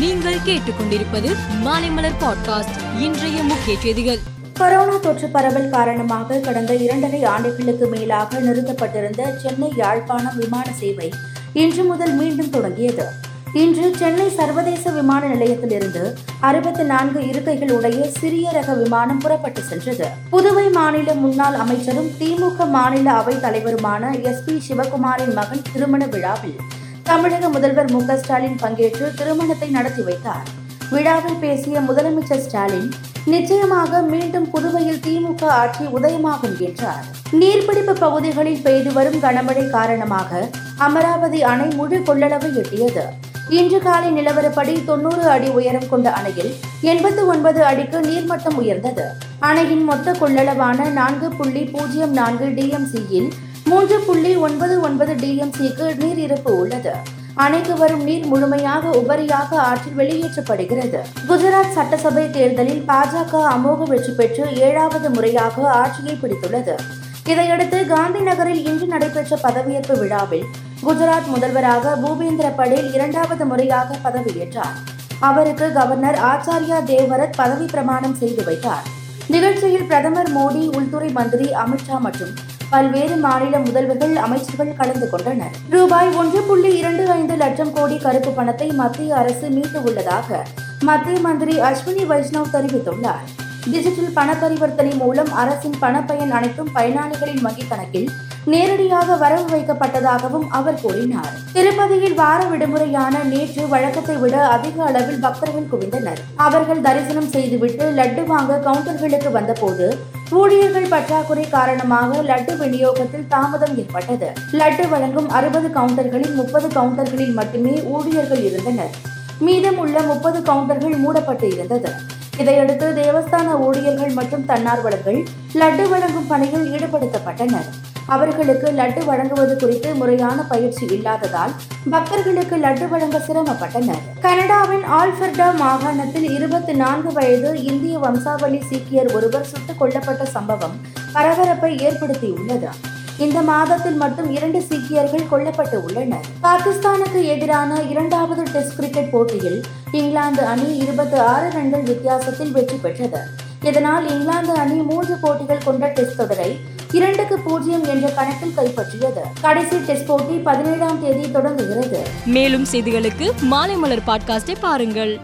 நீங்கள் கேட்டுக்கொண்டிருப்பது மாலைமலர் பாட்காஸ்ட் இன்றைய முக்கிய செய்திகள். கொரோனா தொற்று பரவல் காரணமாக கடந்த இரண்டரை ஆண்டுகளுக்கு மேலாக நிறுத்தப்பட்டிருந்த சென்னை யாழ்ப்பாணம் விமான சேவை இன்று முதல் மீண்டும் தொடங்கியது. இன்று சென்னை சர்வதேச விமான நிலையத்திலிருந்து அறுபத்தி நான்கு இருக்கைகள் உடைய சிறிய ரக விமானம் புறப்பட்டு சென்றது. புதுவை மாநில முன்னாள் அமைச்சரும் திமுக மாநில அவைத் தலைவருமான எஸ் பி சிவகுமாரின் மகன் திருமண விழாவில் தமிழக முதல்வர் மு ஸ்டாலின் பங்கேற்று திருமணத்தை நடத்தி வைத்தார். விழாவில் பேசிய முதலமைச்சர் ஸ்டாலின் நிச்சயமாக மீண்டும் புதுவையில் திமுக ஆட்சி உதயமாகும் என்றார். நீர்பிடிப்பு பகுதிகளில் பெய்து வரும் கனமழை காரணமாக அமராவதி அணை முழு கொள்ளளவு எட்டியது. இன்று காலை நிலவரப்படி தொன்னூறு அடி உயரம் கொண்ட அணையில் எண்பத்து ஒன்பது அடிக்கு நீர்மட்டம் உயர்ந்தது. அணையின் மொத்த கொள்ளளவான நான்கு புள்ளி பூஜ்ஜியம் நான்கு டிஎம்சியில் மூன்று புள்ளி ஒன்பது ஒன்பது டிஎம்சிக்கு நீர் இருப்பு உள்ளது. அணைக்கு வரும் நீர் முழுமையாக உபரியாக ஆற்றில் வெளியேற்றப்படுகிறது. குஜராத் சட்டசபை தேர்தலில் பாஜக அமோக வெற்றி பெற்று ஏழாவது முறையாக ஆட்சியை பிடித்துள்ளது. இதையடுத்து காந்தி நகரில் இன்று நடைபெற்ற பதவியேற்பு விழாவில் குஜராத் முதல்வராக பூபேந்திர படேல் இரண்டாவது முறையாக பதவியேற்றார். அவருக்கு கவர்னர் ஆச்சாரியா தேவரத் பதவி பிரமாணம் செய்து வைத்தார். நிகழ்ச்சியில் பிரதமர் மோடி உள்துறை மந்திரி அமித்ஷா மற்றும் பல்வேறு மாநில முதல்வர்கள் அமைச்சர்கள் கலந்து கொண்டனர். ரூபாய் ஒன்று புள்ளி இரண்டு ஐந்து லட்சம் கோடி கருப்பு பணத்தை மத்திய அரசு மீட்டு உள்ளதாக மத்திய மந்திரி அஸ்வினி வைஷ்ணவ் தெரிவித்துள்ளார். டிஜிட்டல் பண பரிவர்த்தனை மூலம் அரசின் பணப்பயன் அனைத்தும் பயனாளிகளின் வங்கிக் கணக்கில் நேரடியாக வரவு வைக்கப்பட்டதாகவும் அவர் கூறினார். திருப்பதியில் வார விடுமுறையான நேற்று வழக்கத்தை விட அதிக அளவில் பக்தர்கள் குவிந்தனர். அவர்கள் தரிசனம் செய்துவிட்டு லட்டு வாங்க கவுண்டர்களுக்கு வந்தபோது ஊழியர்கள் பற்றாக்குறை காரணமாக லட்டு விநியோகத்தில் தாமதம் ஏற்பட்டது. லட்டு வழங்கும் அறுபது கவுண்டர்களில் முப்பது கவுண்டர்களில் மட்டுமே ஊழியர்கள் இருந்தனர். மீதம் உள்ள முப்பது கவுண்டர்கள் மூடப்பட்டு இருந்தது. இதையடுத்து தேவஸ்தான ஊழியர்கள் மற்றும் தன்னார்வலர்கள் லட்டு வழங்கும் பணியில் ஈடுபடுத்தப்பட்டனர். அவர்களுக்கு லட்டு வழங்குவது குறித்து முறையான பயிற்சி இல்லாததால் பக்தர்களுக்கு லட்டு வழங்க சிரமப்பட்டனர். கனடாவின் ஆல்பர்டா மாகாணத்தில் இருபத்தி நான்கு வயது இந்திய வம்சாவளி சீக்கியர் ஒருவர் சுட்டுக் கொல்லப்பட்ட சம்பவம் பரபரப்பை ஏற்படுத்தியுள்ளது. இந்த மாதத்தில் மட்டும் இரண்டு சீக்கியர்கள் கொல்லப்பட்டு உள்ளனர். பாகிஸ்தானுக்கு எதிரான இரண்டாவது டெஸ்ட் கிரிக்கெட் போட்டியில் இங்கிலாந்து அணி இருபத்தி ஆறு ரன்கள் வித்தியாசத்தில் வெற்றி பெற்றது. இதனால் இங்கிலாந்து அணி மூன்று போட்டிகள் கொண்ட டெஸ்ட் தொடரை இரண்டுக்கு பூஜ்ஜியம் என்ற கணக்கில் கைப்பற்றியது. கடைசி டெஸ்ட் போட்டி பதினேழாம் தேதி தொடங்குகிறது. மேலும் செய்திகளுக்கு மாலை மலர் பாட்காஸ்டை பாருங்கள்.